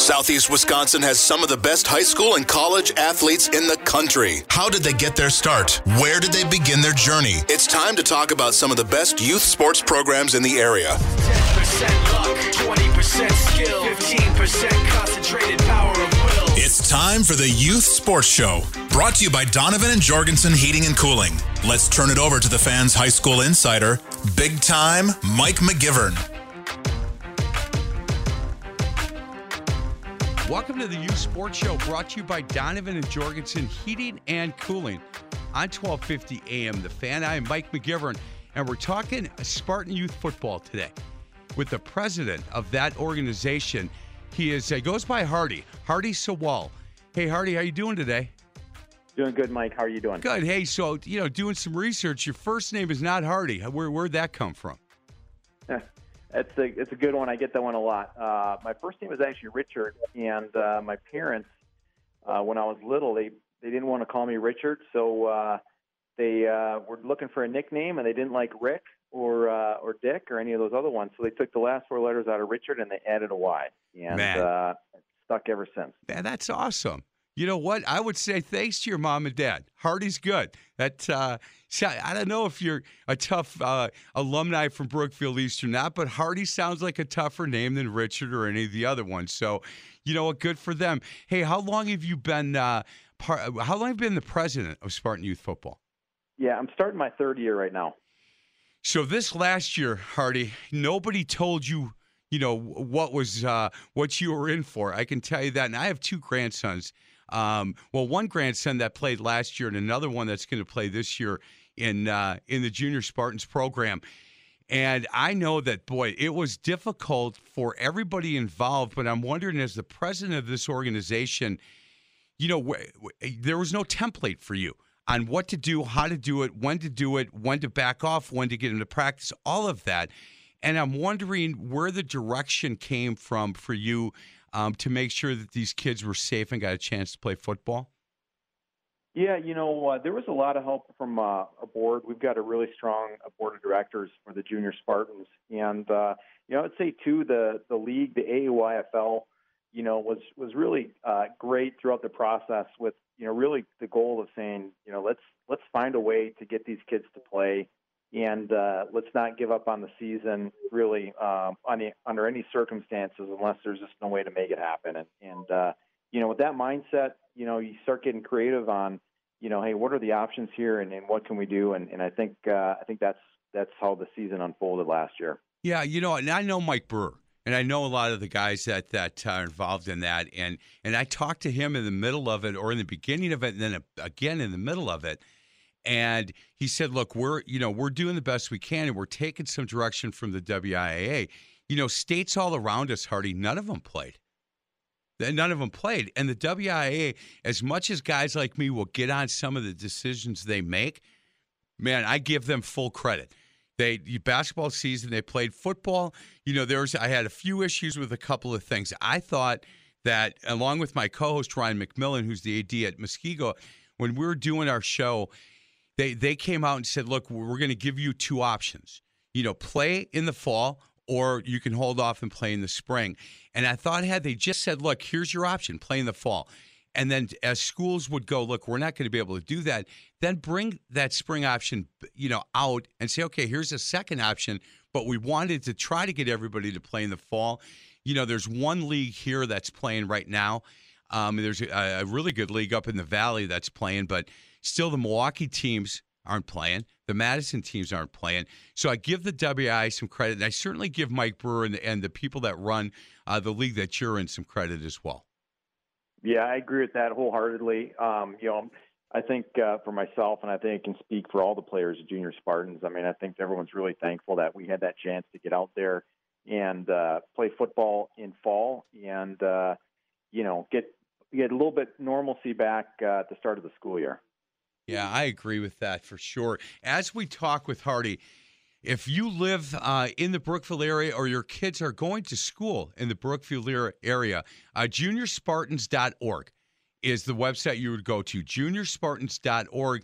Southeast Wisconsin has some of the best high school and college athletes in the country. How did they get their start? Where did they begin their journey? It's time to talk about some of the best youth sports programs in the area. 10% luck, 20% skill, 15% concentrated power of will. It's time for the Youth Sports Show, brought to you by Donovan and Jorgensen Heating and Cooling. Let's turn it over to the fans' high school insider, big time Mike McGivern. Welcome to the Youth Sports Show brought to you by Donovan and Jorgensen Heating and Cooling on 1250 AM. The fan, I am Mike McGivern, and we're talking Spartan Youth Football today with the president of that organization. He is uh, goes by Hardy, Hardy Sawall. Hey, Hardy, how you doing today? Doing good, Mike. How are you doing? Good. Hey, so you know, doing some research. Your first name is not Hardy. Where where'd that come from? It's a it's a good one. I get that one a lot. Uh, my first name was actually Richard, and uh, my parents, uh, when I was little, they they didn't want to call me Richard, so uh, they uh, were looking for a nickname, and they didn't like Rick or uh, or Dick or any of those other ones, so they took the last four letters out of Richard and they added a Y, and Man. uh, it's stuck ever since. Man, that's awesome. You know what? I would say thanks to your mom and dad. Hardy's good. That uh, I don't know if you're a tough uh, alumni from Brookfield East or not, but Hardy sounds like a tougher name than Richard or any of the other ones. So, you know what? Good for them. Hey, how long have you been? Uh, part, how long have you been the president of Spartan Youth Football? Yeah, I'm starting my third year right now. So this last year, Hardy, nobody told you, you know, what was uh, what you were in for. I can tell you that. And I have two grandsons. Um, well, one grandson that played last year, and another one that's going to play this year in uh, in the Junior Spartans program. And I know that, boy, it was difficult for everybody involved. But I'm wondering, as the president of this organization, you know, there was no template for you on what to do, how to do it, when to do it, when to back off, when to get into practice, all of that. And I'm wondering where the direction came from for you um, to make sure that these kids were safe and got a chance to play football. Yeah, you know, uh, there was a lot of help from uh, board. We've got a really strong board of directors for the Junior Spartans, and uh, you know, I'd say too the the league, the AAYFL, you know, was was really uh, great throughout the process. With you know, really the goal of saying, you know, let's let's find a way to get these kids to play, and uh, let's not give up on the season really um, under any circumstances unless there's just no way to make it happen. And and uh, you know, with that mindset, you know, you start getting creative on, you know, hey, what are the options here, and, and what can we do? And and I think uh, I think that's that's how the season unfolded last year. Yeah, you know, and I know Mike Burr, and I know a lot of the guys that that are involved in that, and and I talked to him in the middle of it, or in the beginning of it, and then again in the middle of it, and he said, "Look, we're you know we're doing the best we can, and we're taking some direction from the WIAA. You know, states all around us, Hardy, none of them played." None of them played. And the WIAA, as much as guys like me will get on some of the decisions they make, man, I give them full credit. They basketball season, they played football. You know, there's I had a few issues with a couple of things. I thought that along with my co-host Ryan McMillan, who's the AD at Muskego, when we were doing our show, they they came out and said, "Look, we're going to give you two options. You know, play in the fall or you can hold off and play in the spring. And I thought, had they just said, look, here's your option, play in the fall. And then as schools would go, look, we're not going to be able to do that, then bring that spring option, you know, out and say, okay, here's a second option, but we wanted to try to get everybody to play in the fall. You know, there's one league here that's playing right now. Um, there's a, a really good league up in the valley that's playing, but still the Milwaukee teams aren't playing. The Madison teams aren't playing. So I give the WI some credit, and I certainly give Mike Brewer and, and the people that run uh, the league that you're in some credit as well. Yeah, I agree with that wholeheartedly. Um, you know, I think uh, for myself, and I think I can speak for all the players of Junior Spartans. I mean, I think everyone's really thankful that we had that chance to get out there and uh, play football in fall, and uh, you know, get get a little bit normalcy back uh, at the start of the school year. Yeah, I agree with that for sure. As we talk with Hardy, if you live uh, in the Brookfield area or your kids are going to school in the Brookfield ar- area, uh, juniorspartans.org is the website you would go to, juniorspartans.org.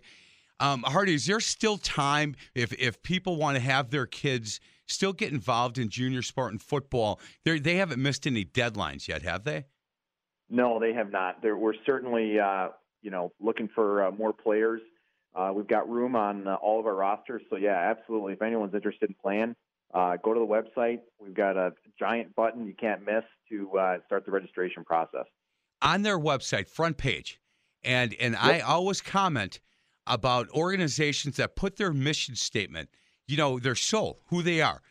Um, Hardy, is there still time if, if people want to have their kids still get involved in junior Spartan football? They they haven't missed any deadlines yet, have they? No, they have not. There, we're certainly, uh, you know, looking for uh, more players. Uh, we've got room on uh, all of our rosters, so yeah, absolutely. If anyone's interested in playing, uh, go to the website. We've got a giant button you can't miss to uh, start the registration process. On their website, front page, and and yep. I always comment about organizations that put their mission statement, you know, their soul, who they are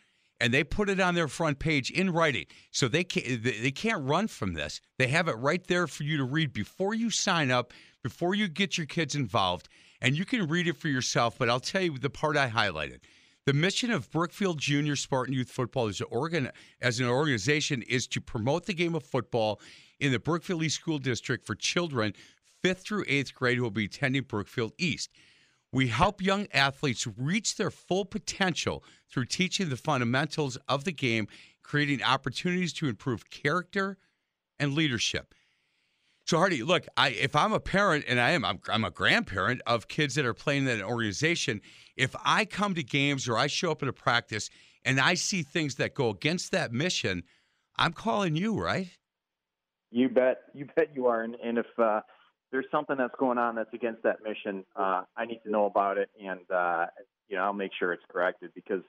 and they put it on their front page in writing. So they can't they can't run from this. They have it right there for you to read before you sign up, before you get your kids involved, and you can read it for yourself. But I'll tell you the part I highlighted. The mission of Brookfield Junior Spartan Youth Football as, organ, as an organization is to promote the game of football in the Brookfield East School District for children fifth through eighth grade who will be attending Brookfield East. We help young athletes reach their full potential through teaching the fundamentals of the game, creating opportunities to improve character and leadership. So, Hardy, look, I, if I'm a parent, and I am, I'm, I'm a grandparent of kids that are playing in an organization, if I come to games or I show up at a practice and I see things that go against that mission, I'm calling you, right? You bet. You bet you are. And, and if uh, there's something that's going on that's against that mission, uh, I need to know about it, and uh, you know I'll make sure it's corrected because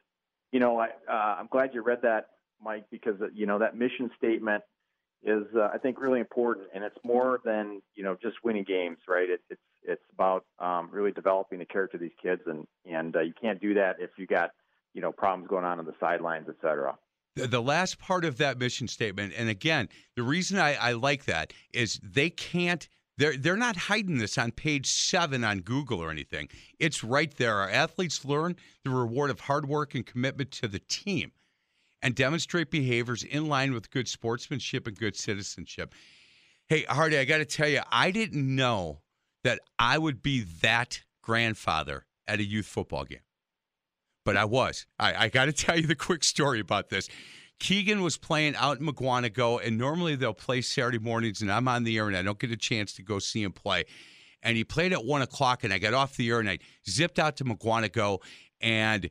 you know I uh, I'm glad you read that, Mike, because you know that mission statement is uh, I think really important, and it's more than you know just winning games, right? It, it's it's about um, really developing the character of these kids, and and uh, you can't do that if you got you know problems going on on the sidelines, et cetera the last part of that mission statement, and again, the reason I, I, like that is they can't they're they're not hiding this on page seven on Google or anything. It's right there. Our athletes learn the reward of hard work and commitment to the team, and demonstrate behaviors in line with good sportsmanship and good citizenship. Hey, Hardy, I got to tell you, I didn't know that I would be that grandfather at a youth football game, but I was. I, I got to tell you the quick story about this. Keegan was playing out in Mukwonago, and normally they'll play Saturday mornings, and I'm on the air and I don't get a chance to go see him play. And he played at one o'clock, and I got off the air and I zipped out to Mukwonago, and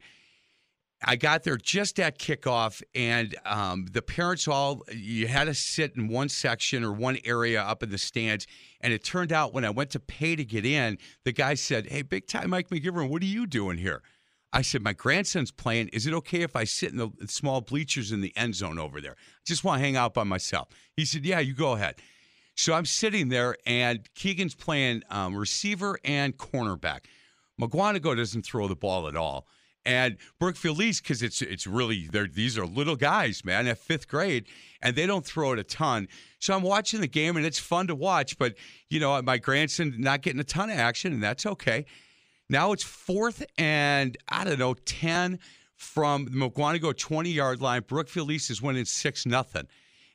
I got there just at kickoff, and um, the parents all you had to sit in one section or one area up in the stands. And it turned out when I went to pay to get in, the guy said, "Hey, big time Mike McGivern, what are you doing here?" I said, My grandson's playing. Is it okay if I sit in the small bleachers in the end zone over there? I just want to hang out by myself. He said, Yeah, you go ahead. So I'm sitting there, and Keegan's playing um, receiver and cornerback. Mukwonago doesn't throw the ball at all. And Brookfield East, because it's it's really these are little guys, man, at fifth grade, and they don't throw it a ton. So I'm watching the game, and it's fun to watch. But you know, my grandson not getting a ton of action, and that's okay. Now it's fourth and I don't know ten from the Mukwonago 20 yard line. Brookfield East is winning six nothing,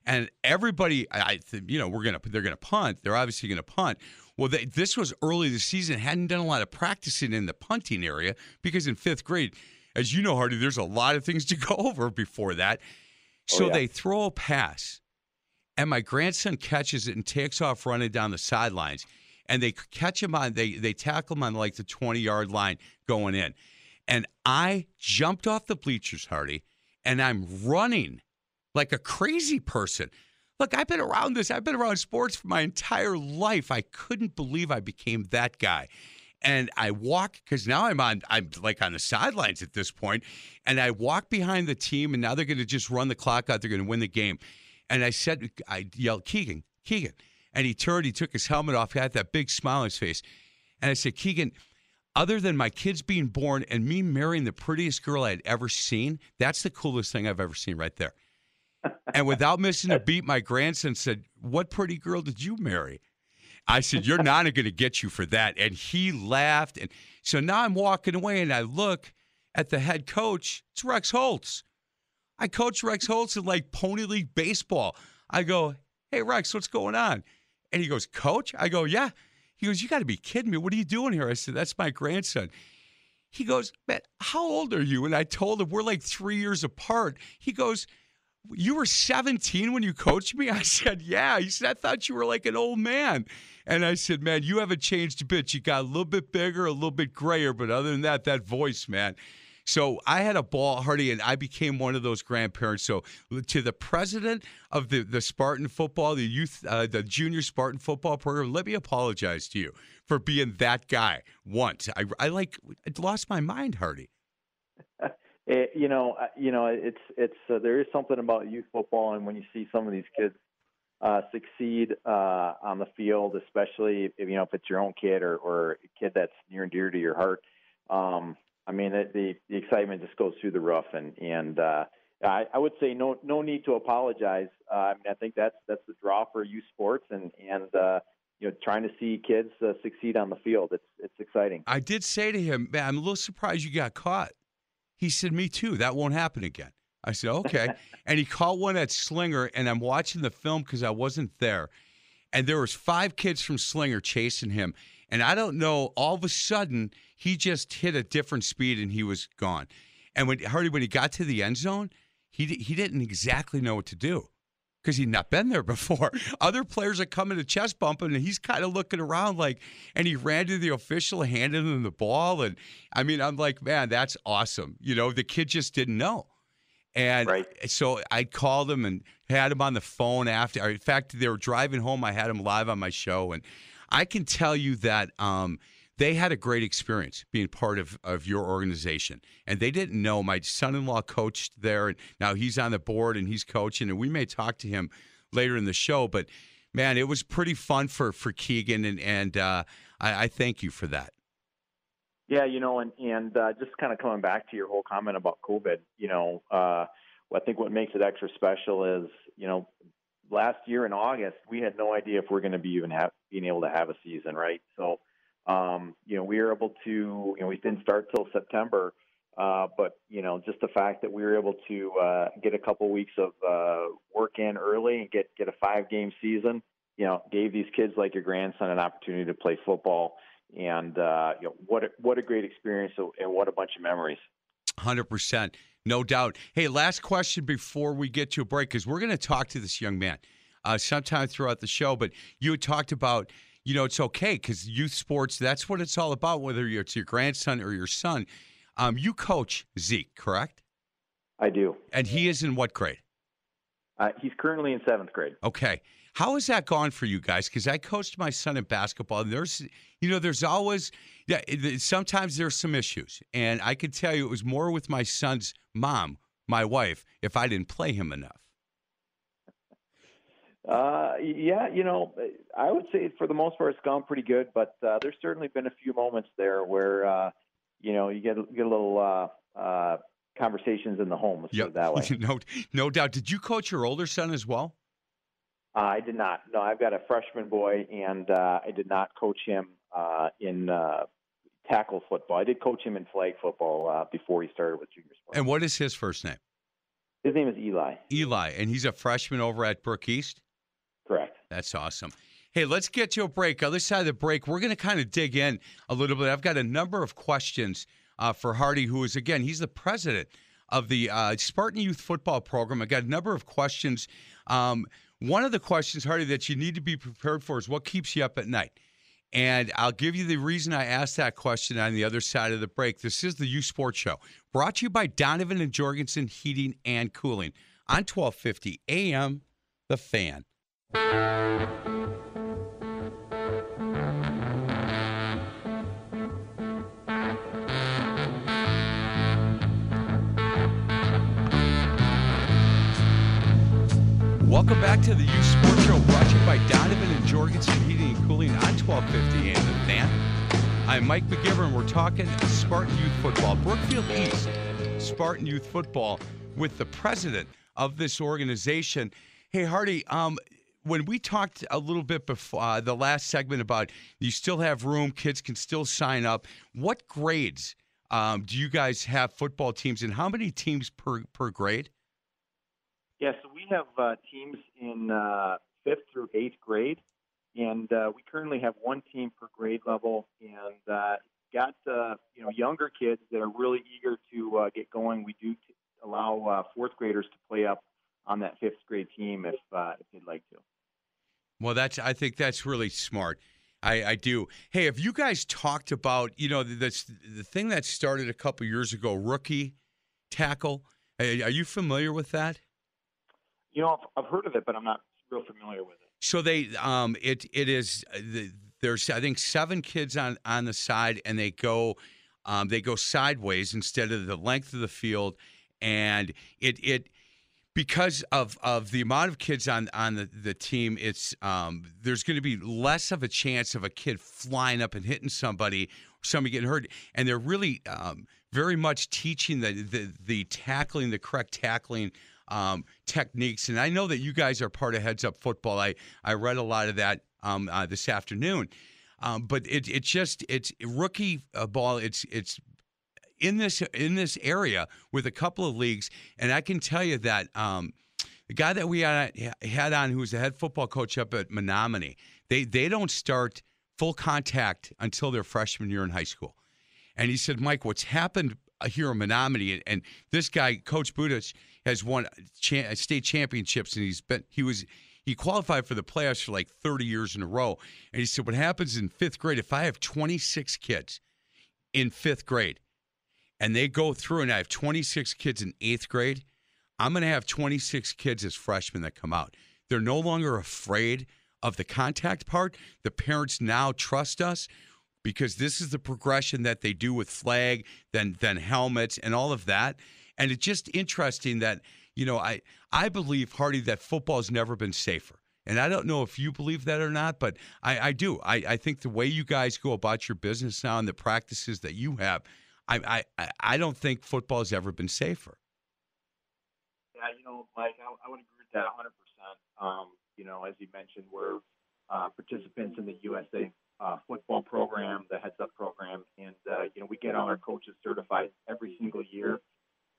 and everybody, I you know, we're gonna they're gonna punt. They're obviously gonna punt. Well, they, this was early the season. Hadn't done a lot of practicing in the punting area because in fifth grade, as you know, Hardy, there's a lot of things to go over before that. Oh, so oh, yeah. they throw a pass, and my grandson catches it and takes off running down the sidelines and they catch him on they they tackle him on like the 20 yard line going in. And i jumped off the bleachers hardy and i'm running like a crazy person. Look i've been around this i've been around sports for my entire life. I couldn't believe i became that guy. And i walk because now i'm on i'm like on the sidelines at this point and i walk behind the team and now they're going to just run the clock out they're going to win the game. And i said i yelled keegan keegan and he turned, he took his helmet off, he had that big smile on his face. And I said, Keegan, other than my kids being born and me marrying the prettiest girl I had ever seen, that's the coolest thing I've ever seen right there. and without missing a beat, my grandson said, What pretty girl did you marry? I said, Your nana going to get you for that. And he laughed. And so now I'm walking away and I look at the head coach. It's Rex Holtz. I coach Rex Holtz in like Pony League baseball. I go, Hey, Rex, what's going on? And he goes, Coach? I go, Yeah. He goes, You got to be kidding me. What are you doing here? I said, That's my grandson. He goes, Man, how old are you? And I told him, We're like three years apart. He goes, You were 17 when you coached me? I said, Yeah. He said, I thought you were like an old man. And I said, Man, you haven't changed a bit. You got a little bit bigger, a little bit grayer, but other than that, that voice, man. So I had a ball, Hardy, and I became one of those grandparents. So to the president of the, the Spartan football, the youth, uh, the junior Spartan football program, let me apologize to you for being that guy once. I, I like I lost my mind, Hardy. It, you know, uh, you know, it's it's uh, there is something about youth football, and when you see some of these kids uh, succeed uh, on the field, especially if you know if it's your own kid or, or a kid that's near and dear to your heart. Um, I mean, it, the the excitement just goes through the roof, and and uh, I, I would say no no need to apologize. Uh, I mean, I think that's that's the draw for youth sports, and and uh, you know, trying to see kids uh, succeed on the field. It's it's exciting. I did say to him, man, I'm a little surprised you got caught. He said, me too. That won't happen again. I said, okay. and he caught one at Slinger, and I'm watching the film because I wasn't there. And there was five kids from Slinger chasing him. And I don't know, all of a sudden, he just hit a different speed and he was gone. And when Hardy, when he got to the end zone, he he didn't exactly know what to do because he'd not been there before. Other players are coming to chest bumping, and he's kind of looking around like, and he ran to the official, handed him the ball, and I mean, I'm like, man, that's awesome. You know, the kid just didn't know. And Right. so I called him and had him on the phone after. In fact, they were driving home. I had him live on my show, and I can tell you that um, they had a great experience being part of, of your organization. And they didn't know my son-in-law coached there, and now he's on the board and he's coaching. And we may talk to him later in the show, but man, it was pretty fun for for Keegan, and and uh, I, I thank you for that. Yeah, you know, and and uh, just kind of coming back to your whole comment about COVID, you know, uh, I think what makes it extra special is, you know, last year in August we had no idea if we're going to be even have, being able to have a season, right? So, um, you know, we were able to, you know, we didn't start till September, uh, but you know, just the fact that we were able to uh, get a couple weeks of uh, work in early and get get a five game season, you know, gave these kids like your grandson an opportunity to play football and uh, you know what a, what a great experience and what a bunch of memories. Hundred percent, no doubt. Hey, last question before we get to a break, because we're going to talk to this young man uh, sometime throughout the show. But you had talked about, you know, it's okay because youth sports—that's what it's all about. Whether it's your grandson or your son, um, you coach Zeke, correct? I do, And he is in what grade? Uh, he's currently in seventh grade. Okay. How has that gone for you guys? Because I coached my son in basketball, and there's, you know, there's always, yeah, sometimes there's some issues, and I could tell you it was more with my son's mom, my wife, if I didn't play him enough. Uh, yeah, you know, I would say for the most part it's gone pretty good, but uh, there's certainly been a few moments there where, uh, you know, you get get a little uh, uh, conversations in the home. Let's it that way. no, no doubt. Did you coach your older son as well? Uh, I did not. No, I've got a freshman boy, and uh, I did not coach him uh, in uh, tackle football. I did coach him in flag football uh, before he started with junior sports. And what is his first name? His name is Eli. Eli, and he's a freshman over at Brook East. Correct. That's awesome. Hey, let's get to a break. Other side of the break, we're going to kind of dig in a little bit. I've got a number of questions uh, for Hardy, who is, again, he's the president of the uh, Spartan Youth Football Program. I've got a number of questions. Um, one of the questions, Hardy, that you need to be prepared for is what keeps you up at night? And I'll give you the reason I asked that question on the other side of the break. This is the Youth Sports Show, brought to you by Donovan and Jorgensen Heating and Cooling on 1250 AM, The Fan. Welcome back to the Youth Sports Show, brought to you by Donovan and Jorgensen Heating and Cooling on 1250 AM The Fan. I'm Mike McGivern. We're talking Spartan Youth Football, Brookfield East Spartan Youth Football, with the president of this organization. Hey, Hardy, um, when we talked a little bit before uh, the last segment about you still have room, kids can still sign up. What grades um, do you guys have football teams, and how many teams per per grade? Yeah, so we have uh, teams in uh, fifth through eighth grade, and uh, we currently have one team per grade level, and uh, got uh, you know younger kids that are really eager to uh, get going. We do t- allow uh, fourth graders to play up on that fifth grade team if uh, if they'd like to. Well, that's I think that's really smart. I, I do. Hey, have you guys talked about you know the the, thing that started a couple years ago, rookie tackle? Are you familiar with that? You know, I've, I've heard of it, but I'm not real familiar with it. So they um it it is uh, the, there's I think seven kids on on the side and they go um they go sideways instead of the length of the field and it it because of of the amount of kids on on the, the team it's um there's going to be less of a chance of a kid flying up and hitting somebody somebody getting hurt and they're really um very much teaching the the, the tackling the correct tackling um, techniques. And I know that you guys are part of Heads Up Football. I, I read a lot of that um, uh, this afternoon. Um, but it it just it's rookie uh, ball. It's it's in this in this area with a couple of leagues, and I can tell you that um, the guy that we had, had on, who's the head football coach up at Menominee, they they don't start full contact until their freshman year in high school. And he said, Mike, what's happened here in Menominee, and, and this guy, Coach Budich, has won cha- uh, state championships, and he's been he was he qualified for the playoffs for like 30 years in a row. And he said, what happens in fifth grade if I have 26 kids in fifth grade, and they go through, and I have 26 kids in eighth grade, I'm going to have 26 kids as freshmen that come out. They're no longer afraid of the contact part. The parents now trust us because this is the progression that they do with flag, then then helmets, and all of that. And it's just interesting that you know I I believe Hardy that football's never been safer. And I don't know if you believe that or not, but I, I do. I, I think the way you guys go about your business now and the practices that you have, I I, I don't think football's ever been safer. Yeah, you know, Mike, I, I would agree with that 100%. Um, you know, as you mentioned, we're uh, participants in the USA uh, football program, the Heads Up program, and uh, you know, we get all our coaches certified every single year.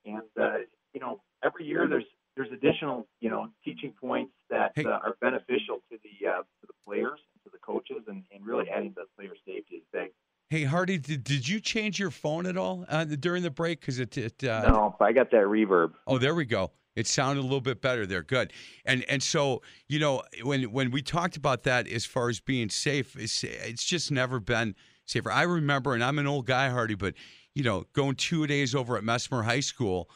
And uh, you know, every year there's there's additional you know teaching points that Hey. uh, are beneficial to the uh, to the players, to the coaches, and, and really adding to player safety is big. Hey Hardy, did, did you change your phone at all uh, during the break? Because it, it uh, no, I got that reverb. Oh, there we go. It sounded a little bit better there. Good. And and so you know when when we talked about that as far as being safe, it's it's just never been safer. I remember, and I'm an old guy, Hardy, but you know going two days over at Messmer High School,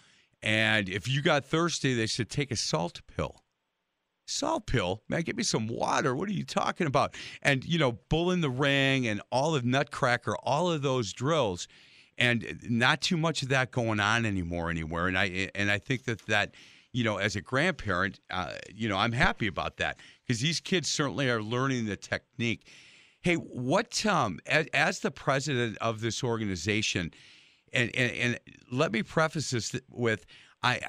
and if you got thirsty, they said take a salt pill. Salt pill, man, give me some water. What are you talking about? And you know, bull in the ring and all of Nutcracker, all of those drills and not too much of that going on anymore anywhere. And I and I think that that you know, as a grandparent, uh, you know, I'm happy about that because these kids certainly are learning the technique. Hey, what um, as, as the president of this organization, and, and and let me preface this with I.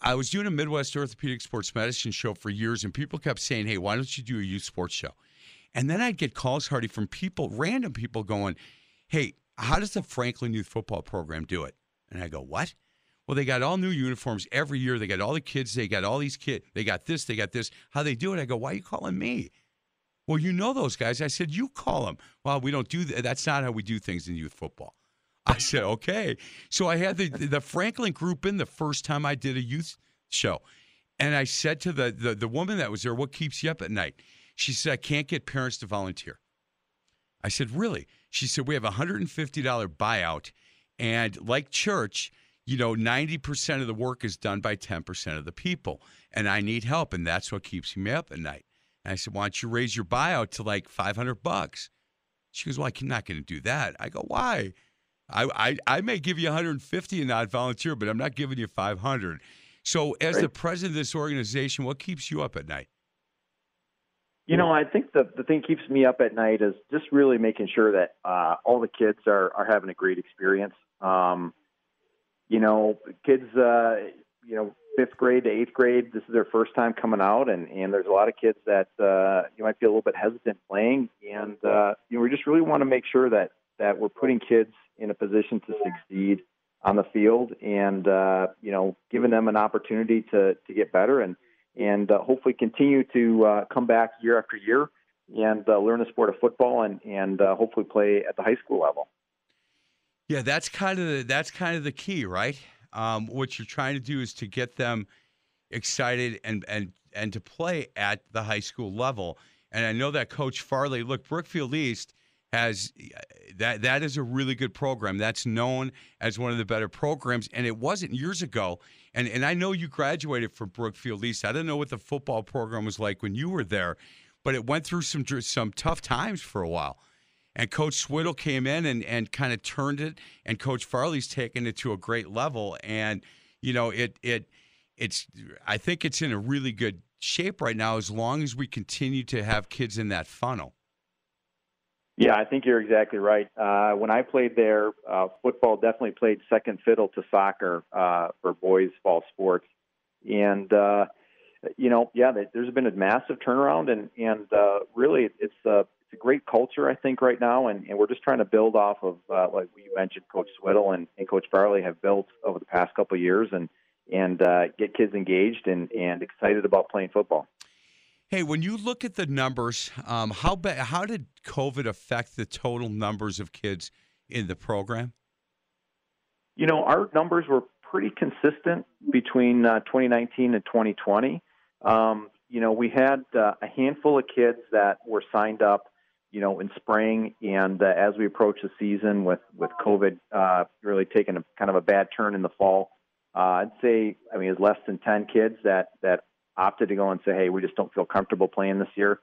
I was doing a Midwest Orthopedic Sports Medicine show for years, and people kept saying, "Hey, why don't you do a youth sports show?" And then I'd get calls, Hardy, from people, random people, going, "Hey, how does the Franklin Youth Football Program do it?" And I go, "What?" Well, they got all new uniforms every year. They got all the kids. They got all these kids. They got this. They got this. How they do it? I go, "Why are you calling me?" Well, you know those guys. I said, "You call them." Well, we don't do that. That's not how we do things in youth football. I said, "Okay." So I had the the Franklin group in the first time I did a youth show, and I said to the the, the woman that was there, "What keeps you up at night?" She said, "I can't get parents to volunteer." I said, Really? She said, We have a $150 buyout. And like church, you know, 90% of the work is done by 10% of the people. And I need help. And that's what keeps me up at night. And I said, Why don't you raise your buyout to like 500 bucks? She goes, Well, I'm not going to do that. I go, Why? I, I, I may give you 150 and not volunteer, but I'm not giving you 500. So, as the president of this organization, what keeps you up at night? You know, I think the the thing keeps me up at night is just really making sure that uh, all the kids are are having a great experience. Um, you know, kids, uh, you know, fifth grade to eighth grade, this is their first time coming out, and and there's a lot of kids that uh, you might be a little bit hesitant playing, and uh, you know, we just really want to make sure that that we're putting kids in a position to succeed on the field, and uh, you know, giving them an opportunity to to get better and and uh, hopefully continue to uh, come back year after year and uh, learn the sport of football and and uh, hopefully play at the high school level. Yeah, that's kind of the, that's kind of the key, right? Um, what you're trying to do is to get them excited and and and to play at the high school level. and I know that Coach Farley. Look, Brookfield East has that that is a really good program. That's known as one of the better programs, and it wasn't years ago. And and I know you graduated from Brookfield East. I don't know what the football program was like when you were there, but it went through some some tough times for a while. And Coach Swittle came in and, and kind of turned it, and Coach Farley's taken it to a great level. And you know, it it it's I think it's in a really good shape right now as long as we continue to have kids in that funnel. Yeah, I think you're exactly right. Uh, when I played there, uh, football definitely played second fiddle to soccer uh, for boys' fall sports, and uh, you know, yeah, there's been a massive turnaround, and and uh, really, it's it's a great culture I think right now, and, and we're just trying to build off of uh, like you mentioned, Coach Swittle and, and Coach Farley have built over the past couple of years, and and uh, get kids engaged and and excited about playing football. Hey, when you look at the numbers, um, how how did COVID affect the total numbers of kids in the program? You know, our numbers were pretty consistent between uh, 2019 and 2020. Um, you know, we had uh, a handful of kids that were signed up, you know, in spring, and uh, as we approach the season with with COVID uh, really taking a kind of a bad turn in the fall, uh, I'd say, I mean, it's less than 10 kids that that opted to go and say, hey, we just don't feel comfortable playing this year.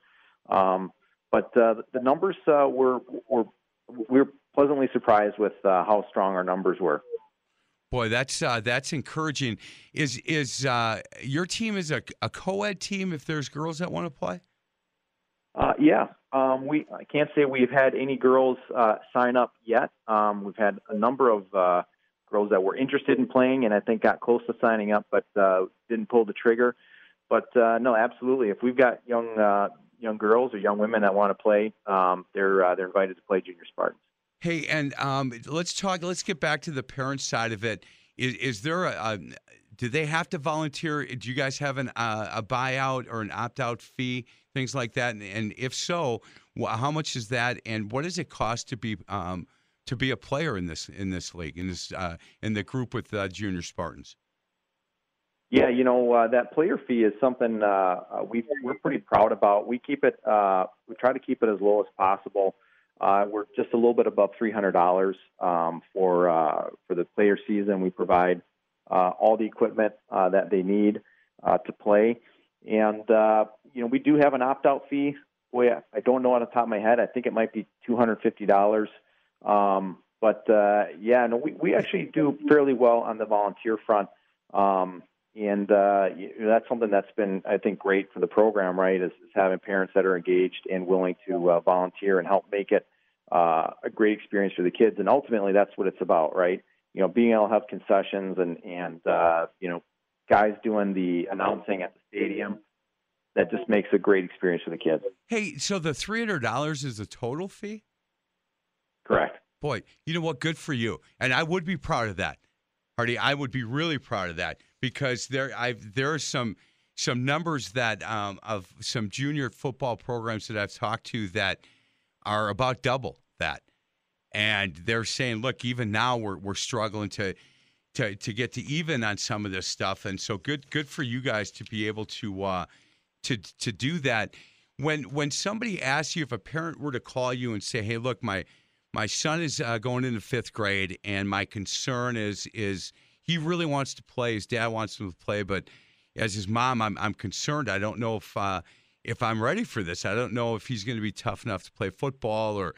Um, but uh, the numbers uh, were, were we were pleasantly surprised with uh, how strong our numbers were. Boy, that's uh, that's encouraging. Is is uh, your team is a, a co-ed team? If there's girls that want to play, uh, yeah, um, we I can't say we've had any girls uh, sign up yet. Um, we've had a number of uh, girls that were interested in playing, and I think got close to signing up, but uh, didn't pull the trigger. But uh, no, absolutely. If we've got young uh, young girls or young women that want to play, um, they're uh, they're invited to play Junior Spartans. Hey, and um, let's talk. Let's get back to the parent side of it. Is, is there a, a, do they have to volunteer? Do you guys have an, uh, a buyout or an opt out fee, things like that? And, and if so, how much is that? And what does it cost to be um, to be a player in this in this league in this uh, in the group with uh, Junior Spartans? Yeah, you know uh, that player fee is something uh, uh, we we're pretty proud about. We keep it. Uh, we try to keep it as low as possible. Uh, we're just a little bit above three hundred dollars um, for uh, for the player season. We provide uh, all the equipment uh, that they need uh, to play, and uh, you know we do have an opt-out fee. Boy, I don't know on the top of my head. I think it might be two hundred fifty dollars. Um, but uh, yeah, no, we we actually do fairly well on the volunteer front. Um, and uh, that's something that's been, I think, great for the program. Right, is, is having parents that are engaged and willing to uh, volunteer and help make it uh, a great experience for the kids. And ultimately, that's what it's about, right? You know, being able to have concessions and and uh, you know, guys doing the announcing at the stadium. That just makes a great experience for the kids. Hey, so the three hundred dollars is the total fee? Correct. Boy, you know what? Good for you. And I would be proud of that. Hardy, I would be really proud of that because there I've there are some some numbers that um, of some junior football programs that I've talked to that are about double that, and they're saying, look, even now we're we're struggling to to to get to even on some of this stuff, and so good good for you guys to be able to uh, to to do that. When when somebody asks you if a parent were to call you and say, hey, look, my my son is uh, going into fifth grade, and my concern is is he really wants to play. His dad wants him to play, but as his mom, I'm I'm concerned. I don't know if uh, if I'm ready for this. I don't know if he's going to be tough enough to play football or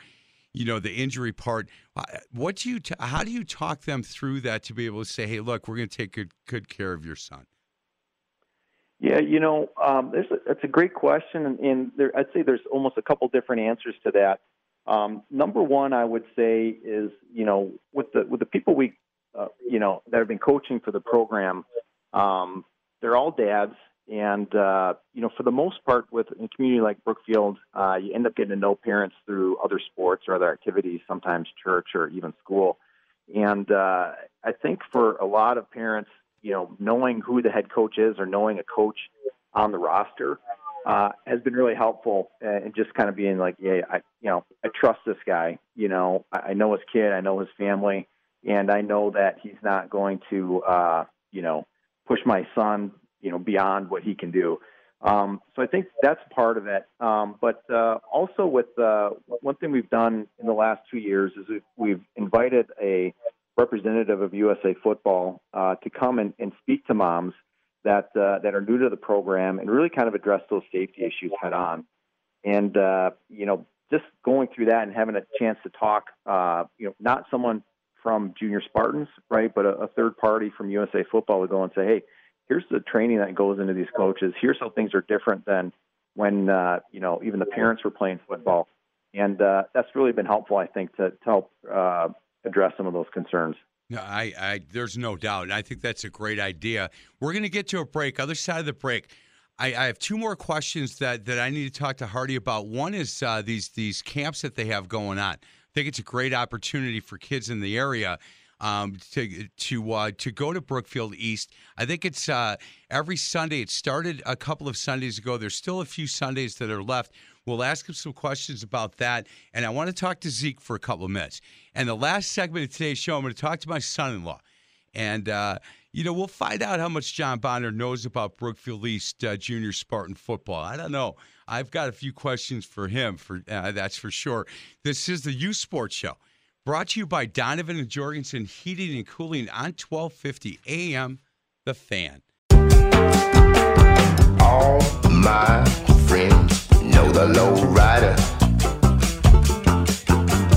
you know the injury part. Uh, what do you t- how do you talk them through that to be able to say, hey, look, we're going to take good good care of your son. Yeah, you know, um, there's a, that's a great question, and, and there, I'd say there's almost a couple different answers to that. Um, number one, I would say is you know with the with the people we uh, you know that have been coaching for the program, um, they're all dads, and uh, you know for the most part, with a community like Brookfield, uh, you end up getting to know parents through other sports or other activities, sometimes church or even school. And uh, I think for a lot of parents, you know, knowing who the head coach is or knowing a coach on the roster uh, has been really helpful and just kind of being like, yeah, I, you know, I trust this guy. You know, I, I know his kid, I know his family, and I know that he's not going to, uh, you know, push my son, you know, beyond what he can do. Um, so I think that's part of it. Um, but uh, also with uh, one thing we've done in the last two years is we've, we've invited a representative of USA Football uh, to come and, and speak to moms that uh, that are new to the program and really kind of address those safety issues head on. And uh, you know, just going through that and having a chance to talk, uh, you know, not someone from Junior Spartans, right, but a, a third party from USA Football would go and say, hey here's the training that goes into these coaches. Here's how things are different than when uh, you know even the parents were playing football, and uh, that's really been helpful, I think, to, to help uh, address some of those concerns. No, I, I, there's no doubt. I think that's a great idea. We're going to get to a break. Other side of the break, I, I, have two more questions that, that I need to talk to Hardy about. One is uh, these these camps that they have going on. I think it's a great opportunity for kids in the area um, to to uh, to go to Brookfield East. I think it's uh, every Sunday. It started a couple of Sundays ago. There's still a few Sundays that are left. We'll ask him some questions about that, and I want to talk to Zeke for a couple of minutes. And the last segment of today's show, I'm going to talk to my son-in-law, and uh, you know we'll find out how much John Bonner knows about Brookfield East uh, Junior Spartan football. I don't know. I've got a few questions for him. For uh, that's for sure. This is the Youth Sports Show. Brought to you by Donovan and Jorgensen Heating and Cooling on 1250 AM The Fan. All my friends know the low rider.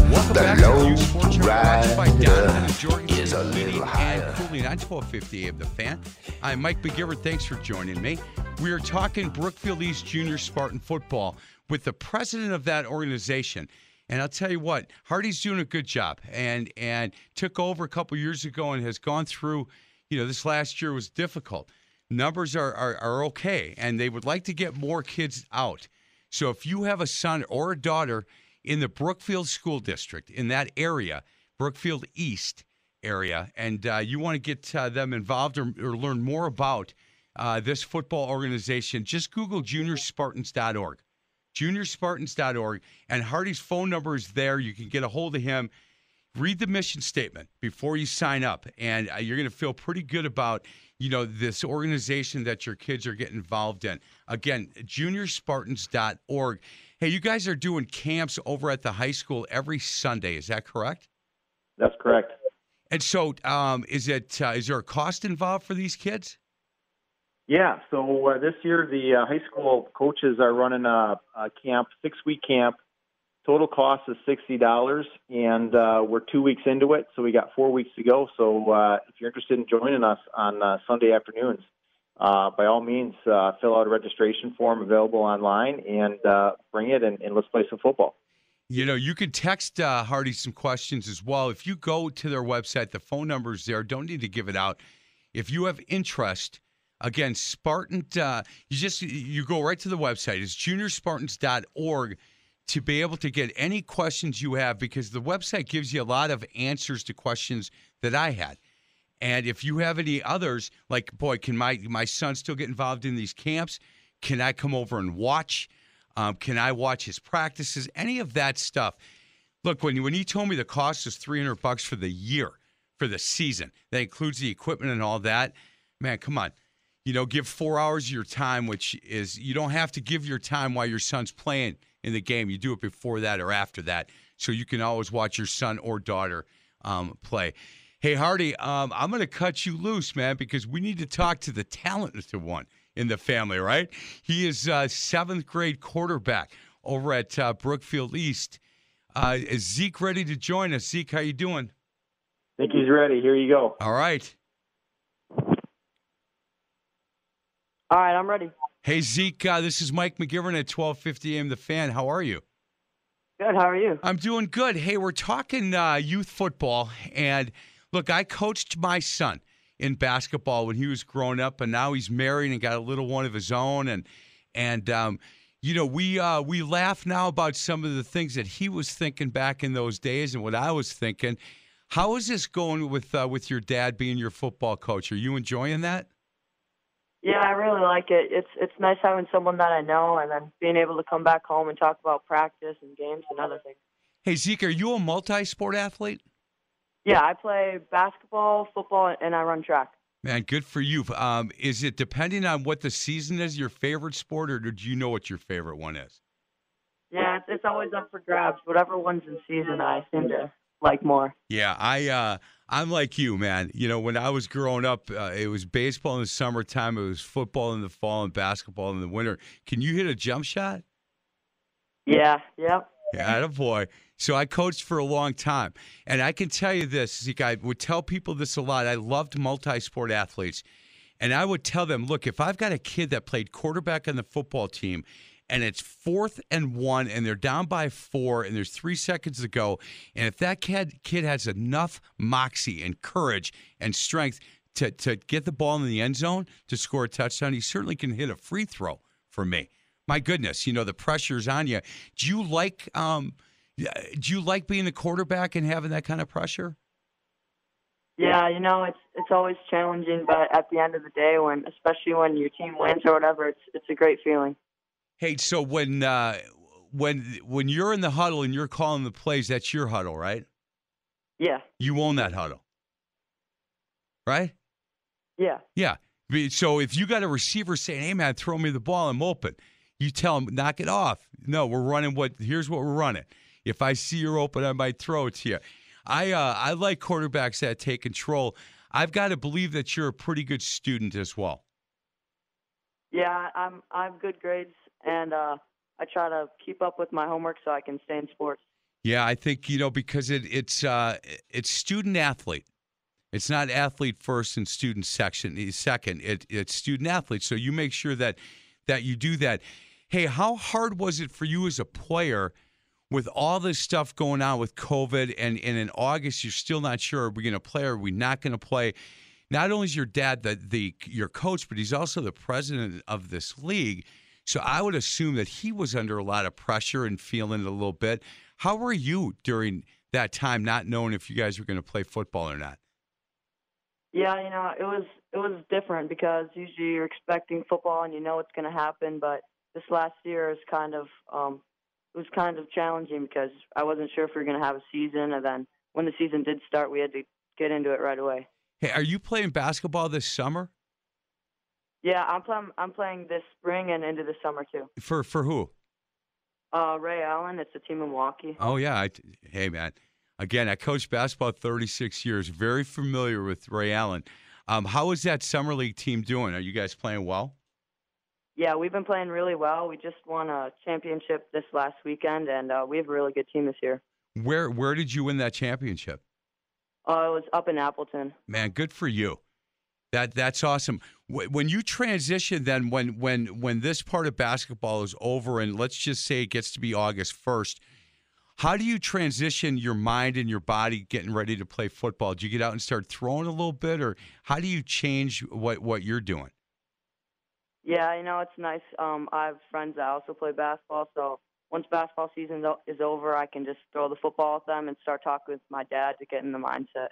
Welcome The back to the Sports. Brought by Donovan and Jorgensen is a Heating and. Cooling on 1250 AM The Fan. I'm Mike McGivern. Thanks for joining me. We are talking Brookfield East Junior Spartan football with the president of that organization. And I'll tell you what, Hardy's doing a good job, and and took over a couple years ago and has gone through. You know, this last year was difficult. Numbers are, are are okay, and they would like to get more kids out. So if you have a son or a daughter in the Brookfield School District in that area, Brookfield East area, and uh, you want to get uh, them involved or, or learn more about uh, this football organization, just Google juniorspartans.org juniorspartans.org, and Hardy's phone number is there. You can get a hold of him. Read the mission statement before you sign up, and uh, you're going to feel pretty good about you know this organization that your kids are getting involved in. Again, juniorspartans.org. Hey, you guys are doing camps over at the high school every Sunday. Is that correct? That's correct. And so, um, is it uh, is there a cost involved for these kids? Yeah. So uh, this year, the uh, high school coaches are running a, a camp, six week camp. Total cost is sixty dollars, and uh, we're two weeks into it, so we got four weeks to go. So uh, if you're interested in joining us on uh, Sunday afternoons, uh, by all means, uh, fill out a registration form available online and uh, bring it, and, and let's play some football. You know, you can text uh, Hardy some questions as well. If you go to their website, the phone number is there. Don't need to give it out. If you have interest, again, Spartan, uh, you just you go right to the website. It's juniorspartans.org to be able to get any questions you have because the website gives you a lot of answers to questions that I had. And if you have any others, like boy, can my my son still get involved in these camps? Can I come over and watch? Um, can I watch his practices? Any of that stuff. Look, when when he told me the cost is three hundred bucks for the year, for the season, that includes the equipment and all that. Man, come on. You know, give four hours of your time, which is you don't have to give your time while your son's playing in the game. You do it before that or after that, so you can always watch your son or daughter um, play. Hey Hardy, um, I'm going to cut you loose, man, because we need to talk to the talented one in the family, right? He is uh, seventh grade quarterback over at uh, Brookfield East. Uh, is Zeke ready to join us? Zeke, how you doing? think he's ready. Here you go. All right. All right, I'm ready. Hey Zeke, uh, this is Mike McGivern at 1250 AM The Fan. How are you? Good. How are you? I'm doing good. Hey, we're talking uh, youth football, and look, I coached my son in basketball when he was growing up, and now he's married and got a little one of his own, and and um, you know we uh, we laugh now about some of the things that he was thinking back in those days and what I was thinking. How is this going with uh, with your dad being your football coach? Are you enjoying that? Yeah, I really like it. It's it's nice having someone that I know, and then being able to come back home and talk about practice and games and other things. Hey Zeke, are you a multi-sport athlete? Yeah, I play basketball, football, and I run track. Man, good for you. Um, is it depending on what the season is, your favorite sport, or do you know what your favorite one is? Yeah, it's, it's always up for grabs. Whatever one's in season, I seem to like more. Yeah, I uh, I'm like you, man. You know, when I was growing up, uh, it was baseball in the summertime, it was football in the fall, and basketball in the winter. Can you hit a jump shot? Yeah, yep. Yeah, boy. So I coached for a long time, and I can tell you this. Zeke, I would tell people this a lot. I loved multi-sport athletes, and I would tell them, look, if I've got a kid that played quarterback on the football team, and it's fourth and one, and they're down by four, and there's three seconds to go, and if that kid kid has enough moxie and courage and strength to to get the ball in the end zone to score a touchdown, he certainly can hit a free throw for me. My goodness, you know the pressure's on you. Do you like um, do you like being the quarterback and having that kind of pressure? Yeah, you know, it's it's always challenging, but at the end of the day, when especially when your team wins or whatever, it's it's a great feeling. Hey, so when uh, when when you're in the huddle and you're calling the plays, that's your huddle, right? Yeah, You own that huddle, right? yeah, Yeah. So if you got a receiver saying, "Hey man, throw me the ball, I'm open," you tell him, "Knock it off." No, we're running what? Here's what we're running. If I see you're open, I might throw it to you. I uh, I like quarterbacks that take control. I've got to believe that you're a pretty good student as well. yeah. I'm I have good grades, and uh, I try to keep up with my homework so I can stay in sports. Yeah, I think you know because it it's uh, it's student athlete. It's not athlete first and student section eh, second. It, it's student athlete. So you make sure that that you do that. Hey, how hard was it for you as a player with all this stuff going on with COVID and, and in August you're still not sure are we going to play or are we not going to play? Not only is your dad the, the your coach, but he's also the president of this league. So I would assume that he was under a lot of pressure and feeling it a little bit. How were you during that time, not knowing if you guys were going to play football or not? Yeah, you know, it was it was different because usually you're expecting football and you know it's going to happen, but this last year is kind of um it was kind of challenging because I wasn't sure if we were going to have a season and then when the season did start, we had to get into it right away. Hey, are you playing basketball this summer? Yeah, I'm playing I'm playing this spring and into the summer too. For for who? Uh Ray Allen, it's a team in Milwaukee. Oh yeah. I, hey man, again, I coached basketball 36 years. Very familiar with Ray Allen. Um, how is that summer league team doing? Are you guys playing well? Yeah, we've been playing really well. We just won a championship this last weekend and uh, we have a really good team this year. Where where did you win that championship? Uh, it was up in Appleton. Man, good for you. That that's awesome. Wh- When you transition, then when when when this part of basketball is over, and let's just say it gets to be August first, how do you transition your mind and your body getting ready to play football? Do you get out and start throwing a little bit, or how do you change what what you're doing? Yeah, you know, it's nice. Um, I have friends that also play basketball, so once basketball season is over, I can just throw the football at them and start talking with my dad to get in the mindset.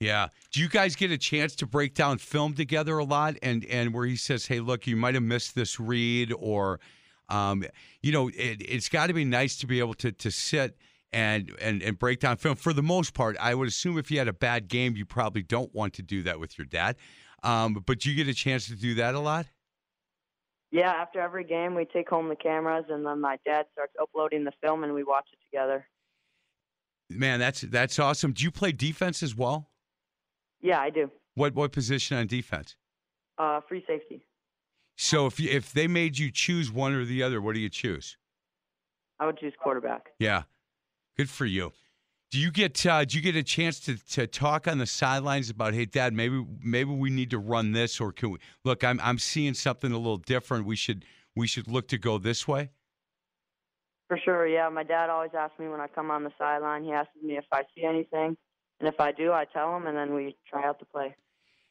Yeah. Do you guys get a chance to break down film together a lot, and and where he says, "Hey, look, you might have missed this read," or, um, you know, it, it's got to be nice to be able to to sit. And, and and break down film for the most part. I would assume if you had a bad game, you probably don't want to do that with your dad. Um, but do you get a chance to do that a lot? Yeah, after every game, we take home the cameras, and then my dad starts uploading the film, and we watch it together. Man, that's that's awesome. Do you play defense as well? Yeah, I do. What what position on defense? Uh, free safety. So if you, if they made you choose one or the other, what do you choose? I would choose quarterback. Yeah, good for you. Do you get uh, do you get a chance to, to talk on the sidelines about hey dad maybe maybe we need to run this or can we look I'm I'm seeing something a little different we should we should look to go this way For sure, yeah. My dad always asks me when I come on the sideline. He asks me if I see anything, and if I do, I tell him, and then we try out the play.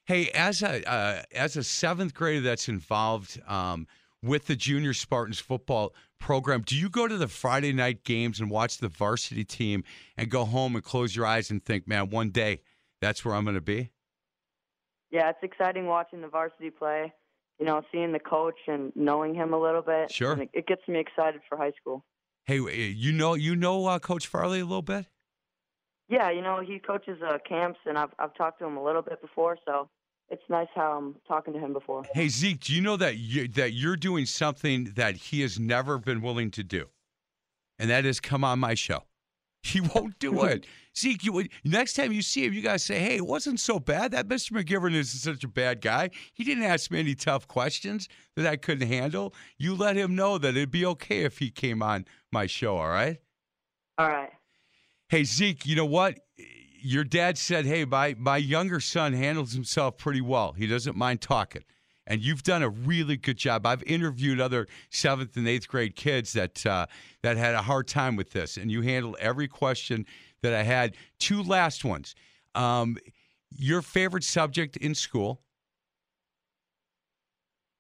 Hey, as a uh, as a seventh grader that's involved um, with the Junior Spartans football program, do you go to the Friday night games and watch the varsity team and go home and close your eyes and think, man, one day that's where I'm going to be? Yeah, it's exciting watching the varsity play. You know, seeing the coach and knowing him a little bit. Sure. and It, it gets me excited for high school. Hey, you know you know uh, Coach Farley a little bit. Yeah, you know, he coaches uh, camps, and I've I've talked to him a little bit before, so it's nice how I'm talking to him before. Hey Zeke, do you know that you, that you're doing something that he has never been willing to do, and that is come on my show. He won't do it. Zeke, you next time you see him, you guys say, "Hey, it wasn't so bad. That Mr. McGivern is such a bad guy. He didn't ask me any tough questions that I couldn't handle." You let him know that it'd be okay if he came on my show. All right. All right. Hey Zeke, you know what? Your dad said, "Hey, my my younger son handles himself pretty well. He doesn't mind talking." And you've done a really good job. I've interviewed other seventh and eighth grade kids that uh, that had a hard time with this, and you handled every question that I had. Two last ones. Um, your favorite subject in school?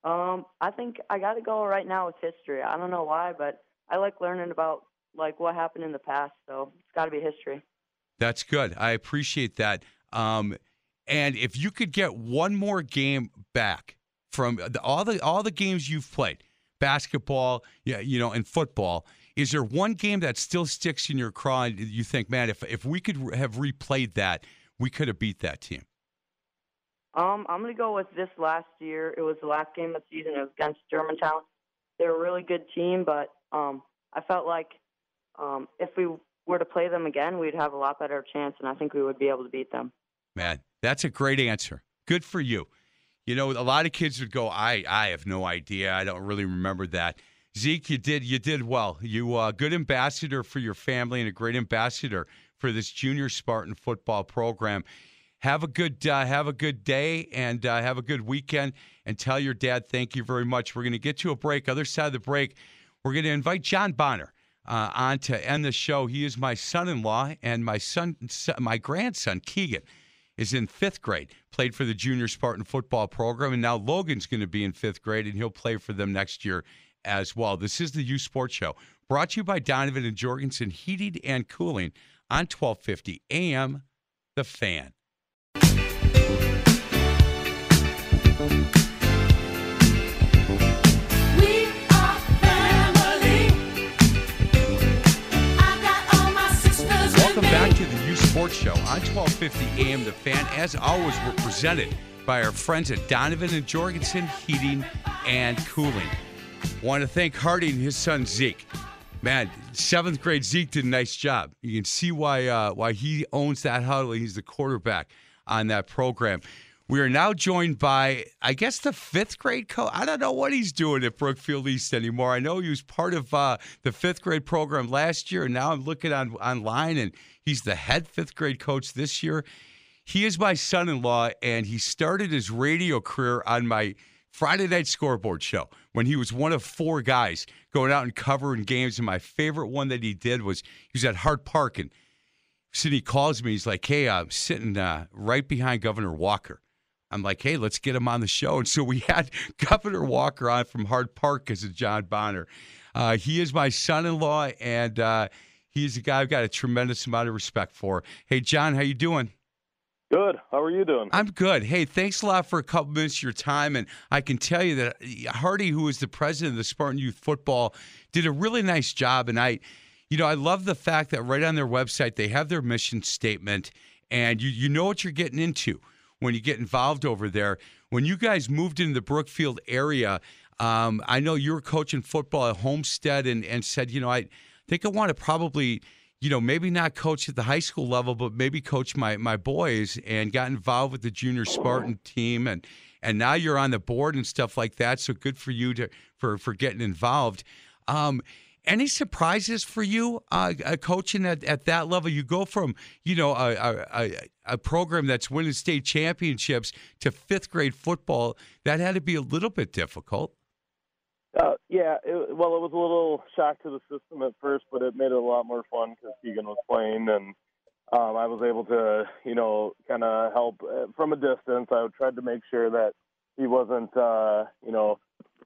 Um, I think I got to go right now with history. I don't know why, but I like learning about like what happened in the past. So it's got to be history. That's good. I appreciate that. Um, and if you could get one more game back from the, all the all the games you've played, basketball, yeah, you know, and football, is there one game that still sticks in your craw and you think, man, if if we could have replayed that, we could have beat that team? Um, I'm gonna go with this last year. It was the last game of the season. It was against Germantown. They're a really good team, but um, I felt like um, if we were to play them again, we'd have a lot better chance, and I think we would be able to beat them. Man, that's a great answer. Good for you. You know, a lot of kids would go, "I, I have no idea. I don't really remember that." Zeke, you did, you did well. You uh, good ambassador for your family and a great ambassador for this junior Spartan football program. Have a good, uh, have a good day, and uh, have a good weekend. And tell your dad thank you very much. We're going to get to a break. Other side of the break, we're going to invite John Bonner uh, on to end the show. He is my son-in-law, and my son, my grandson Keegan is in fifth grade. Played for the junior Spartan football program, and now Logan's going to be in fifth grade, and he'll play for them next year as well. This is the Youth Sports Show, brought to you by Donovan and Jorgensen Heating and Cooling on 1250 AM. The Fan. Sports Show on 1250 AM. The Fan. As always, we're presented by our friends at Donovan and Jorgensen Heating and Cooling. Want to thank Hardy and his son Zeke. Man, seventh grade Zeke did a nice job. You can see why uh, why he owns that huddle. He's the quarterback on that program. We are now joined by, I guess, the fifth grade coach. I don't know what he's doing at Brookfield East anymore. I know he was part of uh, the fifth grade program last year, and now I'm looking on online, and he's the head fifth grade coach this year. He is my son-in-law, and he started his radio career on my Friday night scoreboard show when he was one of four guys going out and covering games. And my favorite one that he did was he was at Hart Park, and Sidney calls me. He's like, "Hey, I'm sitting uh, right behind Governor Walker." I'm like, "Hey, let's get him on the show." And so we had Governor Walker on from Hart Park as a John Bonner. Uh, he is my son-in-law, and uh, he's a guy I've got a tremendous amount of respect for. Hey, John, how you doing? Good. How are you doing? I'm good. Hey, thanks a lot for a couple minutes of your time. And I can tell you that Hardy, who is the president of the Spartan Youth Football, did a really nice job. And I, you know, I love the fact that right on their website they have their mission statement, and you you know what you're getting into when you get involved over there. When you guys moved into the Brookfield area, um, I know you were coaching football at Homestead, and and said, you know, I think I want to probably you know, maybe not coach at the high school level, but maybe coach my my boys and got involved with the junior Spartan team and and now you're on the board and stuff like that. So good for you to for for getting involved. Um, any surprises for you uh, uh, coaching at, at that level? You go from you know a, a, a, program that's winning state championships to fifth grade football. That had to be a little bit difficult. Uh, yeah. It, well, it was a little shock to the system at first, but it made it a lot more fun because Keegan was playing, and um, I was able to, you know, kind of help uh, from a distance. I tried to make sure that he wasn't, uh, you know,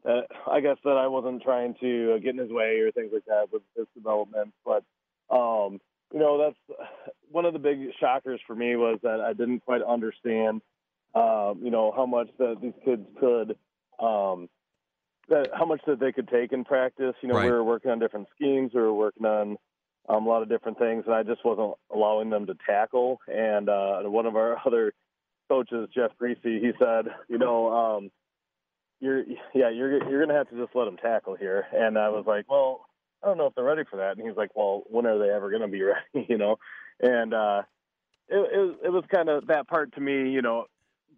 uh, I guess that I wasn't trying to uh, get in his way or things like that with his development. But, um, you know, that's one of the big shockers for me was that I didn't quite understand, um, you know, how much that these kids could. Um, that how much that they could take in practice. You know, Right. we were working on different schemes, we were working on um, a lot of different things, and I just wasn't allowing them to tackle. And uh, one of our other coaches, Jeff Greasy, he said, you know, um, you're yeah, you're you're gonna have to just let them tackle here. And I was like, well, I don't know if they're ready for that. And he's like, well, when are they ever gonna be ready? you know, and uh, it, it it was kind of that part to me, you know,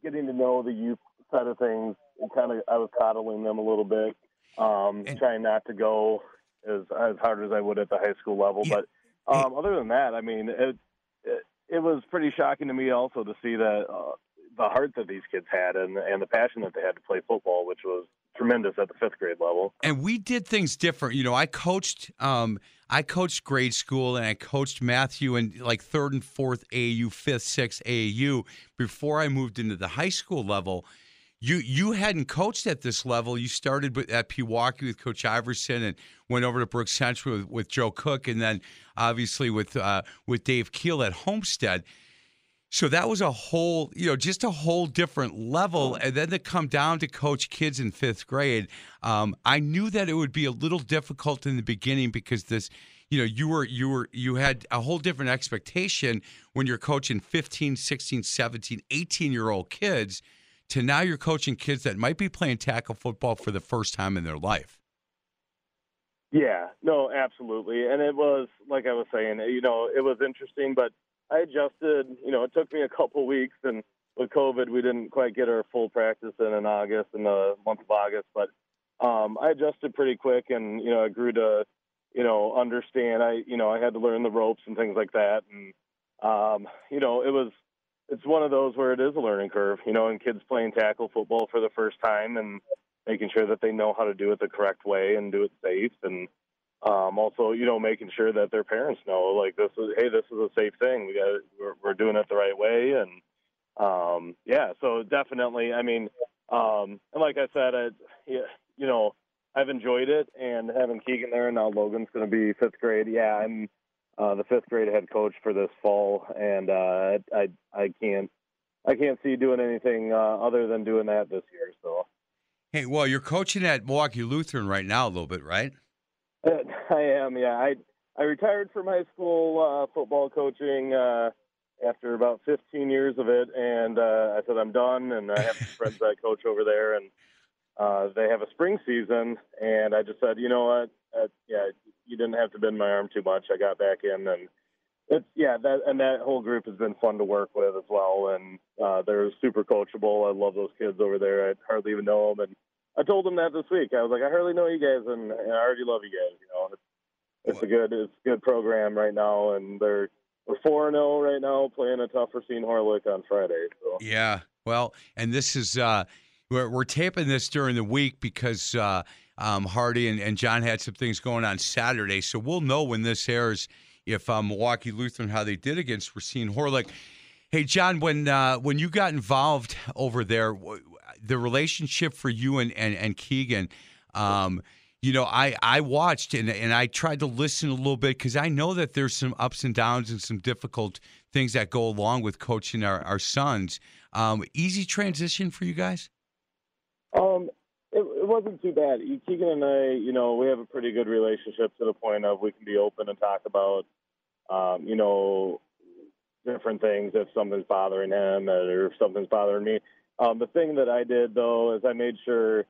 getting to know the youth side of things. And Kind of, I was coddling them a little bit, um, And- trying not to go as as hard as I would at the high school level. Yeah. But um, other than that, I mean, it, it it was pretty shocking to me also to see that uh, the heart that these kids had and and the passion that they had to play football, which was tremendous at the fifth grade level. and we did things different. You know, I coached um I coached grade school and I coached Matthew in like third and fourth AU, fifth, sixth AAU before I moved into the high school level. You you hadn't coached at this level. You started with, at Pewaukee with Coach Iverson and went over to Brooks Central with, with Joe Cook and then obviously with uh, with Dave Keel at Homestead. So that was a whole, you know, just a whole different level. And then to come down to coach kids in fifth grade, um, I knew that it would be a little difficult in the beginning because this, you know, you were, you were, you had a whole different expectation when you're coaching 15, 16, 17, 18 year old kids to now you're coaching kids that might be playing tackle football for the first time in their life. Yeah, no, absolutely. And it was like I was saying, you know, it was interesting, but I adjusted. You know, it took me a couple weeks, and with COVID, we didn't quite get our full practice in in August, in the month of August. But um, I adjusted pretty quick, and you know, I grew to, you know, understand. I, you know, I had to learn the ropes and things like that, and um, you know, it was. It's one of those where it is a learning curve, you know, and kids playing tackle football for the first time and making sure that they know how to do it the correct way and do it safe and um, also you know making sure that their parents know like this is hey this is a safe thing. We got we're, we're doing it the right way. And um, yeah so definitely I mean um, and like I said I, you know I've enjoyed it. And having Keegan there and now Logan's going to be fifth grade. Yeah I'm uh, the fifth grade head coach for this fall. And uh, I I can't I can't see doing anything uh, other than doing that this year so. Hey, well, you're coaching at Milwaukee Lutheran right now a little bit, right? I am, yeah. I I retired from high school uh, football coaching uh, after about 15 years of it, and uh, I said I'm done. And I have some friends that coach over there, and uh, they have a spring season, and I just said, you know what? Uh, yeah, you didn't have to bend my arm too much. I got back in, and it's yeah, that and that whole group has been fun to work with as well, and uh, they're super coachable. I love those kids over there. I hardly even know them, and I told them that this week. I was like, I hardly know you guys, and, and I already love you guys. You know, it's, it's a good, it's a good program right now, and they're we're four and zero right now, playing a tough Racine Horlick on Friday. So Yeah. Well, and this is uh we're we're taping this during the week because uh um Hardy and, and John had some things going on Saturday. So we'll know when this airs if um, Milwaukee Lutheran how they did against Racine Horlick. Hey John, when uh when you got involved over there, the relationship for you and and, and Keegan, um you know, I, I watched and, and I tried to listen a little bit because I know that there's some ups and downs and some difficult things that go along with coaching our, our sons. Um, easy transition for you guys? Um, it, it wasn't too bad. Keegan and I, you know, we have a pretty good relationship to the point of we can be open and talk about, um, you know, different things if something's bothering him or if something's bothering me. Um, the thing that I did though is I made sure,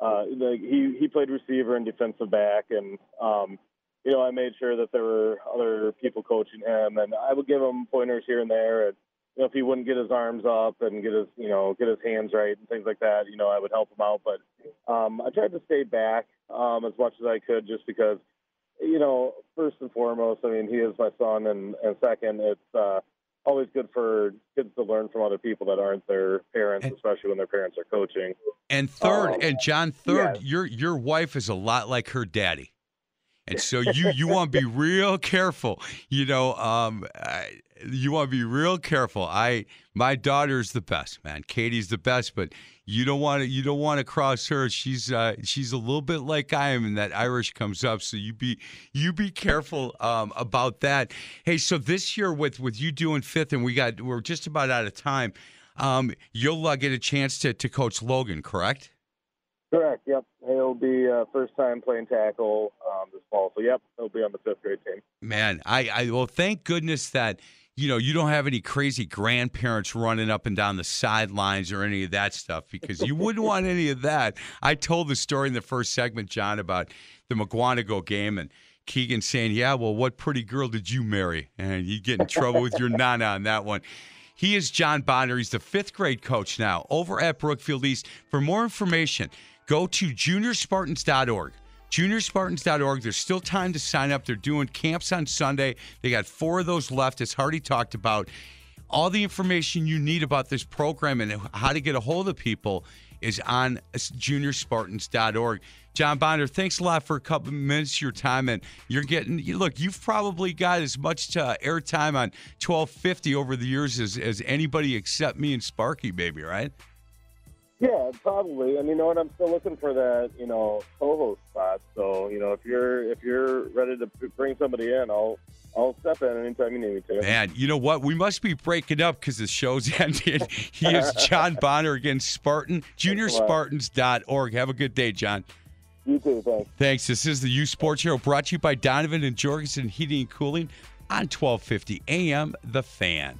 uh, like he he played receiver and defensive back, and um, you know, I made sure that there were other people coaching him, and I would give him pointers here and there. And you know, if he wouldn't get his arms up and get his, you know, get his hands right and things like that, you know, I would help him out. But um, I tried to stay back um, as much as I could, just because, you know, first and foremost, I mean, he is my son, and and second, it's uh, always good for kids to learn from other people that aren't their parents, And- especially when their parents are coaching. And third, Um, and John, third, your your wife is a lot like her daddy, and so you you want to be real careful. You know, um, I, you want to be real careful. I my daughter's the best, man. Katie's the best, but you don't want to you don't want to cross her. She's uh, she's a little bit like I am, and that Irish comes up. So you be you be careful um, about that. Hey, so this year with with you doing fifth, and we got we're just about out of time. Um, you'll uh, get a chance to to coach Logan, correct? Correct. Yep. He'll be uh, first time playing tackle um, this fall. So yep, he'll be on the fifth grade team. Man, I, I well, thank goodness that you know you don't have any crazy grandparents running up and down the sidelines or any of that stuff because you wouldn't want any of that. I told the story in the first segment, John, about the Mukwonago game and Keegan saying, "Yeah, well, what pretty girl did you marry?" And you get in trouble with your nana on that one. He is John Bonner. He's the fifth grade coach now over at Brookfield East. For more information, go to juniorspartans.org. Juniorspartans.org. There's still time to sign up. They're doing camps on Sunday. They got four of those left, as Hardy talked about. All the information you need about this program and how to get a hold of people is on juniorspartans.org. John Bonner, thanks a lot for a couple minutes of your time. And you're getting, look, you've probably got as much uh, airtime on 1250 over the years as, as anybody except me and Sparky, baby, right? Yeah, probably. And you know what? I'm still looking for that, you know, co-host spot. So you know, if you're if you're ready to bring somebody in, I'll I'll step in anytime you need me to. Man, you know what? We must be breaking up because the show's ended. he is John Bonner against Spartan, juniorspartans.org. Have a good day, John. You too. Thanks. Thanks. This is the Youth Sports Show brought to you by Donovan and Jorgensen Heating and Cooling on 1250 AM The Fan.